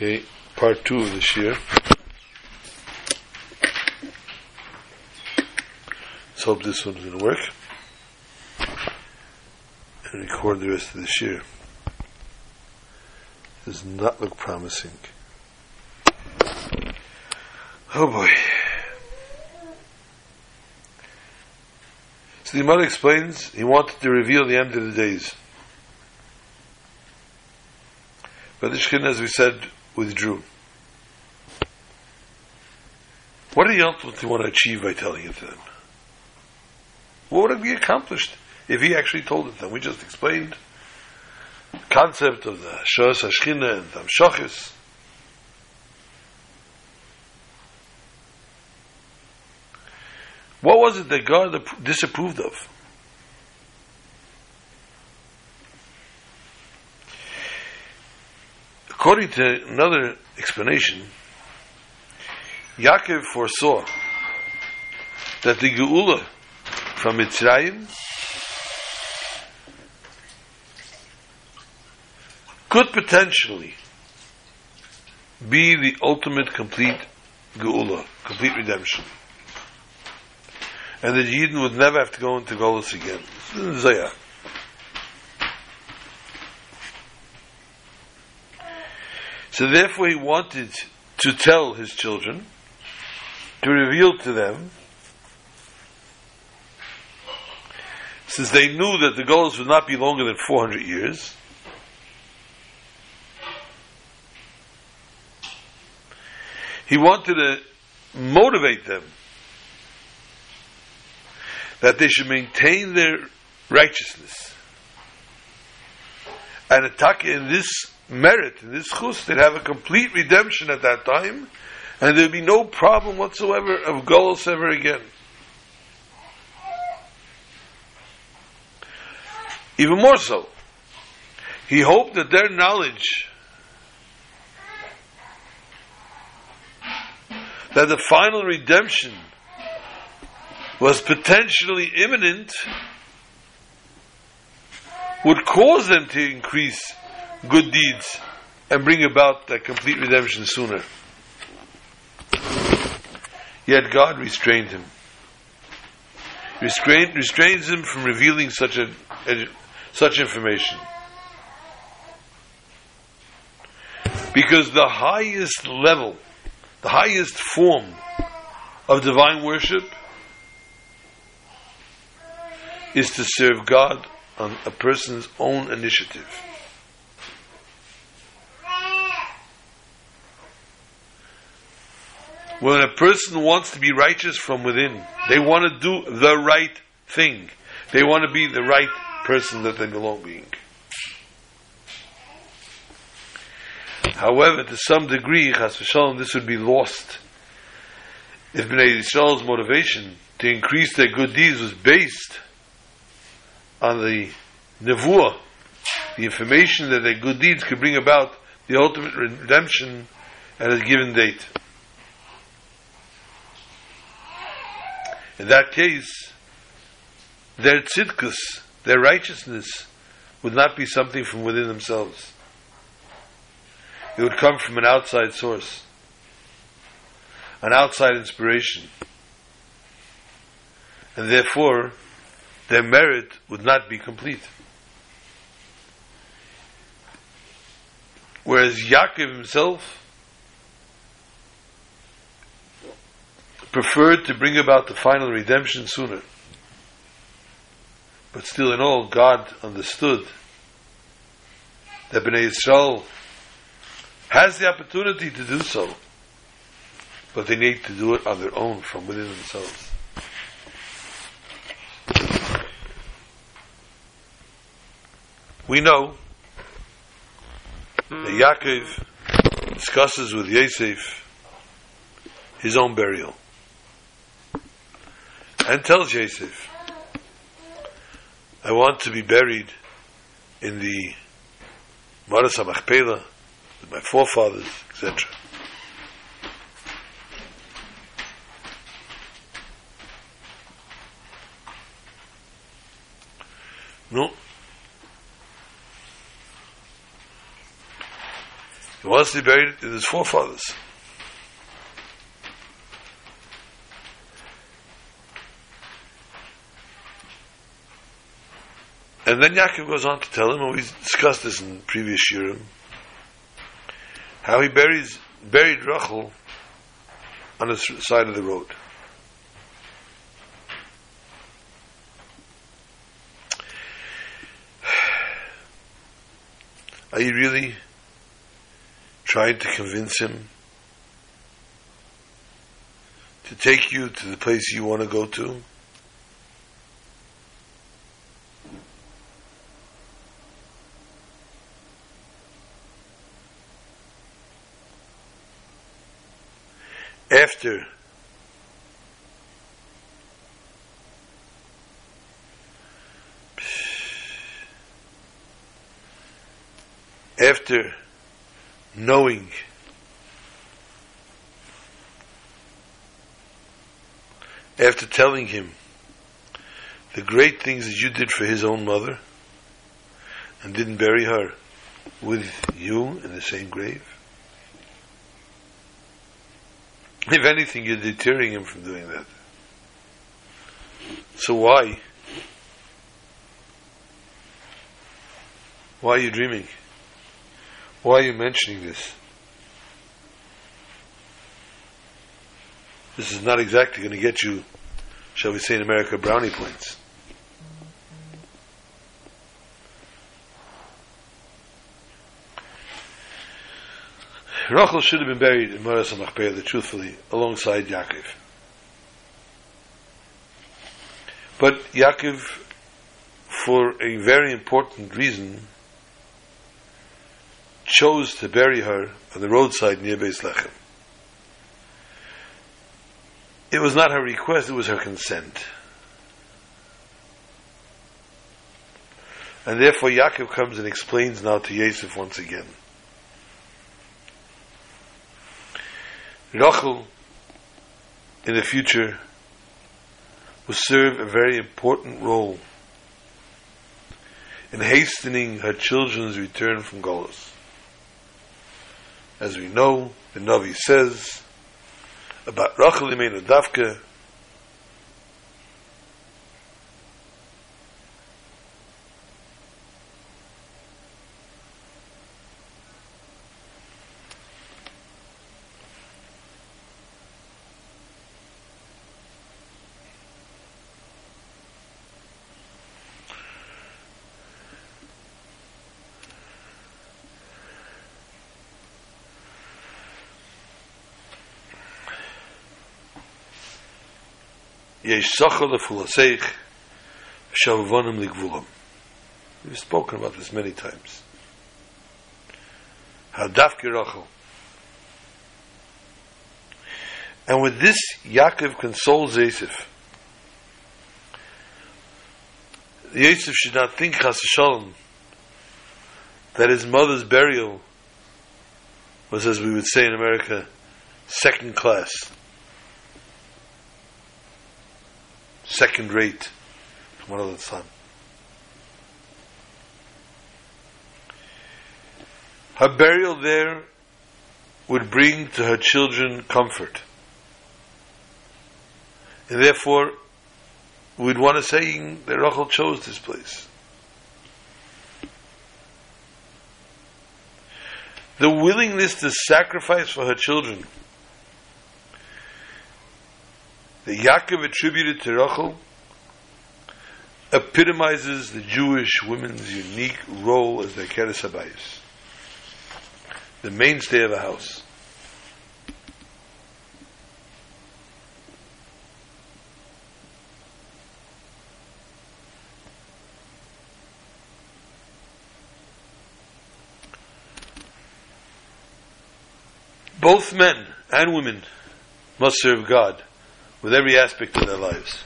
Okay, part two of this year. Let's hope this one's going to work. And record the rest of this year. Does not look promising. Oh boy. So the Imam explains he wanted to reveal the end of the days. But the Shekhinah, as we said, withdrew. What did he ultimately want to achieve by telling it to them? What would it be accomplished if he actually told it to them? We just explained the concept of the Shos HaShechina and Tamshachis. What was it that God disapproved of? According to another explanation, Yaakov foresaw that the Geula from Mitzrayim could potentially be the ultimate complete Geula, complete redemption. And that Yidden would never have to go into Golos again. Zayah. So therefore he wanted to tell his children, to reveal to them, since they knew that the Golos would not be longer than 400 years, he wanted to motivate them that they should maintain their righteousness. And attack in this merit, in this chus, they'd have a complete redemption at that time, and there'd be no problem whatsoever of Golos ever again. Even more so, he hoped that their knowledge that the final redemption was potentially imminent would cause them to increase good deeds and bring about that complete redemption sooner. Yet God restrained him. Restrained, restrains him from revealing such a, a such information. Because the highest level, the highest form of divine worship is to serve God on a person's own initiative. When a person wants to be righteous from within, they want to do the right thing. They want to be the right person that they belong being. However, to some degree, Chas v'shalom, this would be lost if Bnei Yisrael's motivation to increase their good deeds was based on the nevuah, the information that their good deeds could bring about the ultimate redemption at a given date. In that case, their tzidkus, their righteousness, would not be something from within themselves. It would come from an outside source, an outside inspiration. And therefore, their merit would not be complete. Whereas Yaakov himself preferred to bring about the final redemption sooner. But still in all, God understood that Bnei Yisrael has the opportunity to do so, but they need to do it on their own from within themselves. We know that Yaakov discusses with Yosef his own burial and tells Yosef, I want to be buried in the Maras HaMachpelah with my forefathers, etc. No. He wants to be buried in his forefathers. And then Yaakov goes on to tell him, and we discussed this in previous Shiurim, how he buries, buried Rachel on the side of the road. Are you really trying to convince him to take you to the place you want to go to? After after knowing after telling him the great things that you did for his own mother and didn't bury her with you in the same grave? If anything, you're deterring him from doing that. So why? Why are you dreaming? Why are you mentioning this? This is not exactly going to get you, shall we say in America, brownie points. Rachel should have been buried in Maras Machpelah, truthfully, alongside Yaakov. But Yaakov, for a very important reason, chose to bury her on the roadside near Beis Lechem. It was not her request, it was her consent. And therefore Yaakov comes and explains now to Yosef once again. Rachel, in the future, will serve a very important role in hastening her children's return from Golos. As we know, the Navi says about Rachel Imenu Davka, We've spoken about this many times. And with this, Yaakov consoles Yosef. Yosef should not think Chas Shalom that his mother's burial was, as we would say in America, second class. Second rate one of the son. Her burial there would bring to her children comfort. And therefore, we'd want to say that Rachel chose this place. The willingness to sacrifice for her children that Yaakov attributed to Rachel epitomizes the Jewish woman's unique role as the Keres Habayis, the mainstay of a house. Both men and women must serve God with every aspect of their lives.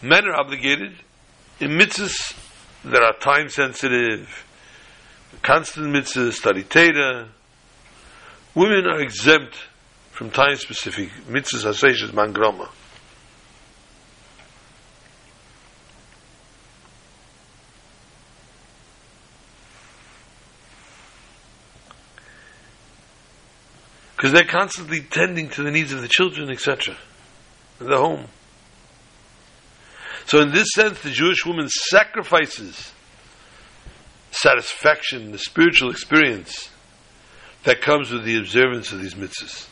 Men are obligated in mitzvahs that are time sensitive, constant mitzvahs, study Torah. Women are exempt from time specific mitzvahs, asayishas, mangrama. Because they're constantly tending to the needs of the children, etc., the home. So, in this sense, the Jewish woman sacrifices satisfaction, the spiritual experience that comes with the observance of these mitzvahs.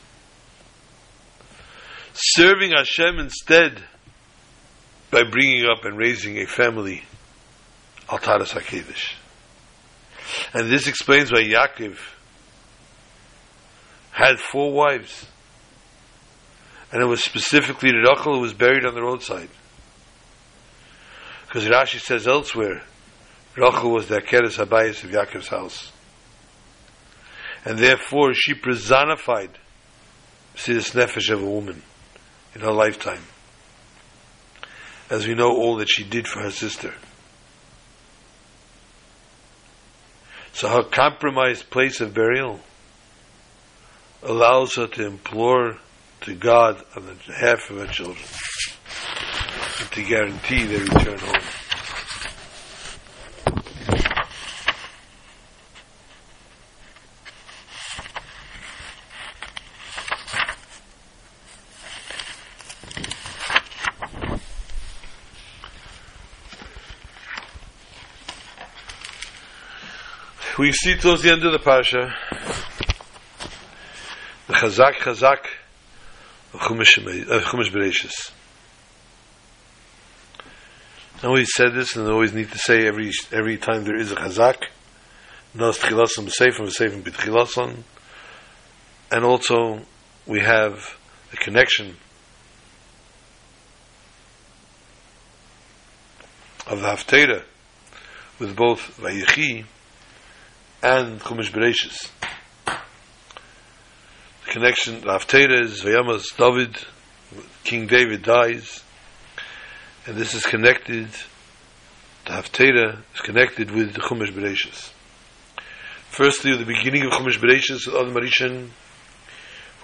Serving Hashem instead by bringing up and raising a family, Altaras HaKedesh. And this explains why Yaakov had four wives. And it was specifically Rachel who was buried on the roadside. Because Rashi says elsewhere, Rachel was the Akeres Habayis of Yaakov's house. And therefore she personified this Nefesh of a woman in her lifetime. As we know all that she did for her sister. So her compromised place of burial allows her to implore to God on behalf of her children and to guarantee their return home. We see towards the end of the Pasha Chazak Chazak Chumash, uh, Bereshis. I always said this and I always need to say every every time there is a Chazak, Nos Tchilason B'Seifim B'Seifim B'Tchilason, and also we have a connection of the Haftarah with both Vayichi and Chumash Bereshis. The connection, the Haftarah is Vayamas David, King David dies, and this is connected, the Haftarah is connected with the Chumash Bereshis. Firstly, the beginning of Chumash Bereshis, Adam Arishan,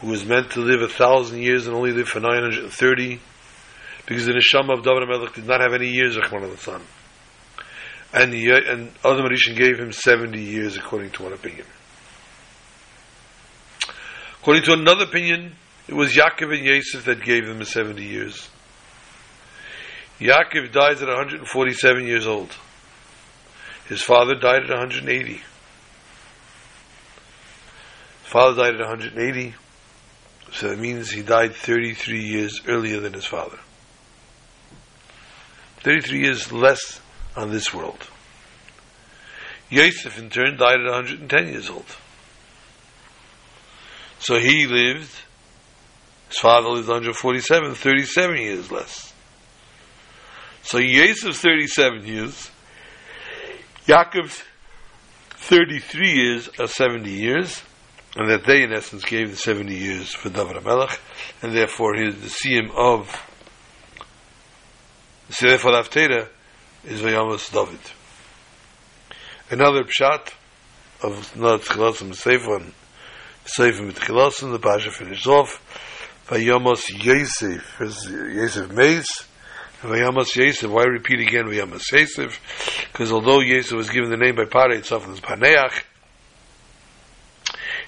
who was meant to live a thousand years and only lived for 930, because the Neshama of David Melech did not have any years, Rahman al and, he, and Adam Rishon gave him 70 years according to one opinion. According to another opinion, it was Yaakov and Yosef that gave them the 70 years. Yaakov dies at 147 years old. His father died at 180. His father died at 180, so that means he died 33 years earlier than his father. 33 years less on this world. Yosef, in turn, died at 110 years old. So he lived, his father lived 147, 37 years less. So Yosef's 37 years, Yaakov's 33 years are 70 years, and that they, in essence, gave the 70 years for David HaMelech, and therefore his, the siyum of, the Haftarah is Vayamas David. Another pshat of not Tchilasim Seifon, Seifon with Tchilasim, the Pasha finishes off, Vayamas Yosef, Yosef Meis, and Vayamas Yosef, why repeat again Vayamas Yosef? Because although Yosef was given the name by Pare itself as Paneach,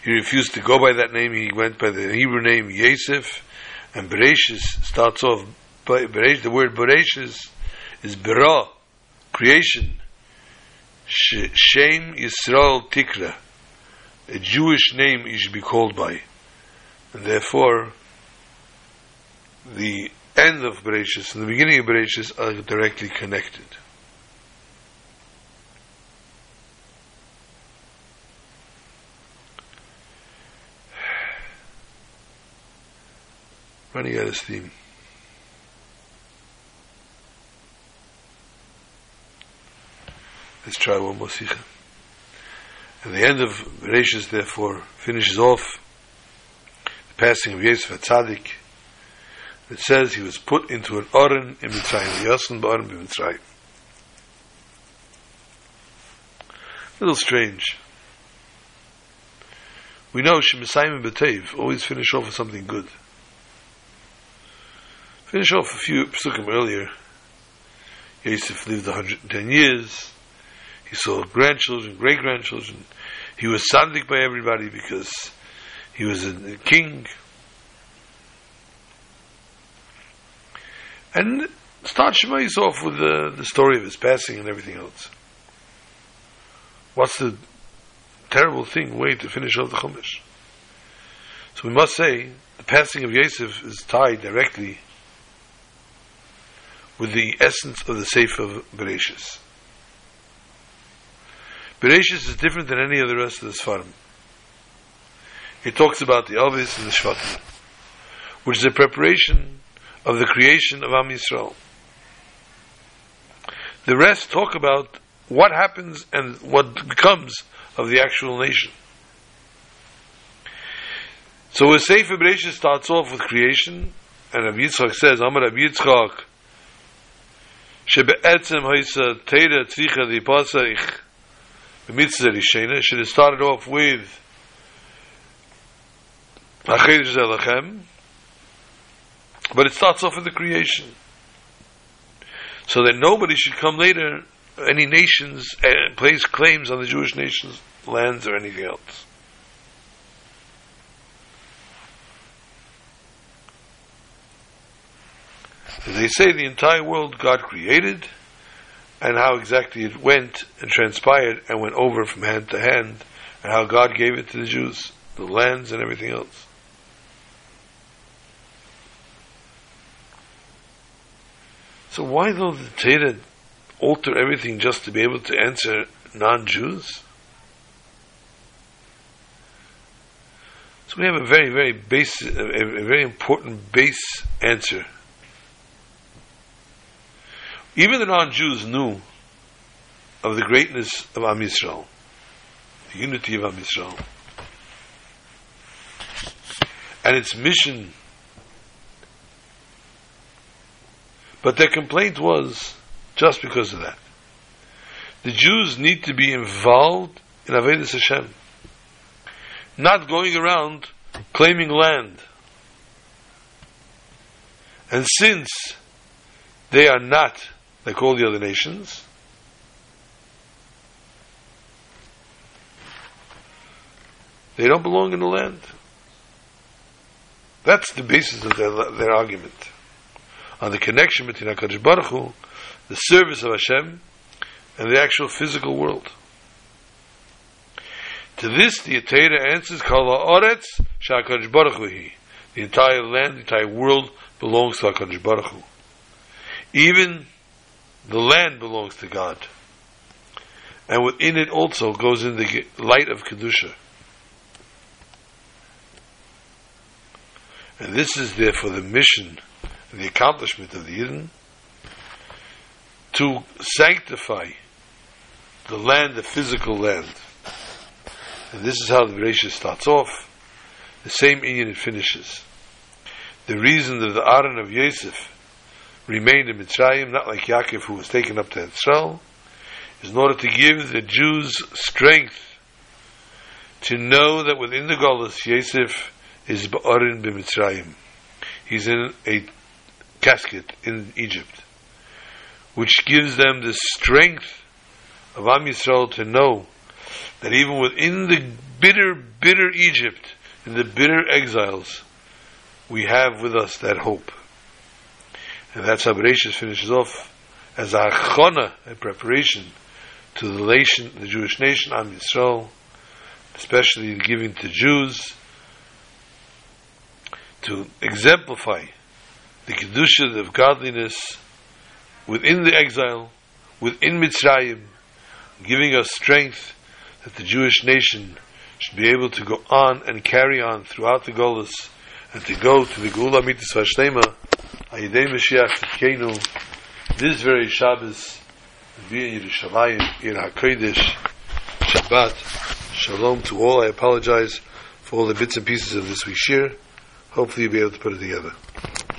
he refused to go by that name, he went by the Hebrew name Yosef, and Bereshis starts off, Beresh, the word Bereshis is Berah, creation. Shem Yisrael Tikra. A Jewish name you should be called by. And therefore, the end of Bereshis and the beginning of Bereshis are directly connected. Running out of steam. Let's try one more sikha. And the end of Bereshis, therefore, finishes off the passing of Yosef Tzaddik. It says he was put into an oren in Mitzrayim, Yosin ba'oren b'Mitzrayim. A little strange. We know Shemisayim and always finish off with something good. Finish off a few psukim earlier. Yosef lived 110 years. He saw grandchildren, great grandchildren. He was sandik by everybody because He was a king. And start Shemais off with the, the story of his passing and everything else. What's the terrible thing, way to finish off the Chumash? So we must say, the passing of Yosef is tied directly with the essence of the Sefer of Bereshis. Bereshis is different than any of the rest of the Sfarim. It talks about the obvious and the Shvatim, which is a preparation of the creation of Am Yisrael. The rest talk about what happens and what becomes of the actual nation. So a say, vibration starts off with creation, and Rabbi Yitzchak says, Amar Rabbi Yitzchak, ha'isa teira di the mitzvah rishena should have started off with but it starts off with the creation. So that nobody should come later, any nations, and place claims on the Jewish nation's lands or anything else. They say, the entire world God created and how exactly it went and transpired and went over from hand to hand, and how God gave it to the Jews, the lands and everything else. So why though the Torah alter everything just to be able to answer non-Jews? So we have a very, very base, a, a very important base answer. Even the non-Jews knew of the greatness of Am Yisrael, the unity of Am Yisrael, and its mission But their complaint was just because of that. The Jews need to be involved in Avedis Hashem, not going around claiming land. And since they are not like all the other nations, they don't belong in the land. That's the basis of their, their argument on the connection between HaKadosh Baruch Hu, the service of Hashem, and the actual physical world. To this, the Torah answers, Kol ha'oretz sha'akadosh Baruch Hu The entire land, the entire world belongs to HaKadosh Baruch Hu. Even the land belongs to God. And within it also goes in the light of Kedusha. And this is therefore the mission the accomplishment of the Yidden to sanctify the land, the physical land. And this is how the Bereshit starts off. The same Indian it finishes. The reason that the aron of Yosef remained in Mitzrayim, not like Yaakov who was taken up to Israel, is in order to give the Jews strength to know that within the Golas, Yosef is Ba'arin b'Mitzrayim. He's in a casket in Egypt, which gives them the strength of Am Yisrael to know that even within the bitter, bitter Egypt, in the bitter exiles, we have with us that hope. And that's how Bereshit finishes off as a chona, a preparation to the nation, the Jewish nation, Am Yisrael, especially in giving to Jews, to exemplify the kedusha of godliness within the exile, within Mitzrayim, giving us strength that the Jewish nation should be able to go on and carry on throughout the Golas and to go to the Geula Mitzvah Vashlema, Ayidei Mashiach Tzidkenu, this very Shabbos, via Yerushalayim, in HaKodesh, Shabbat, Shalom to all. I apologize for all the bits and pieces of this week's shir. Hopefully you'll be able to put it together.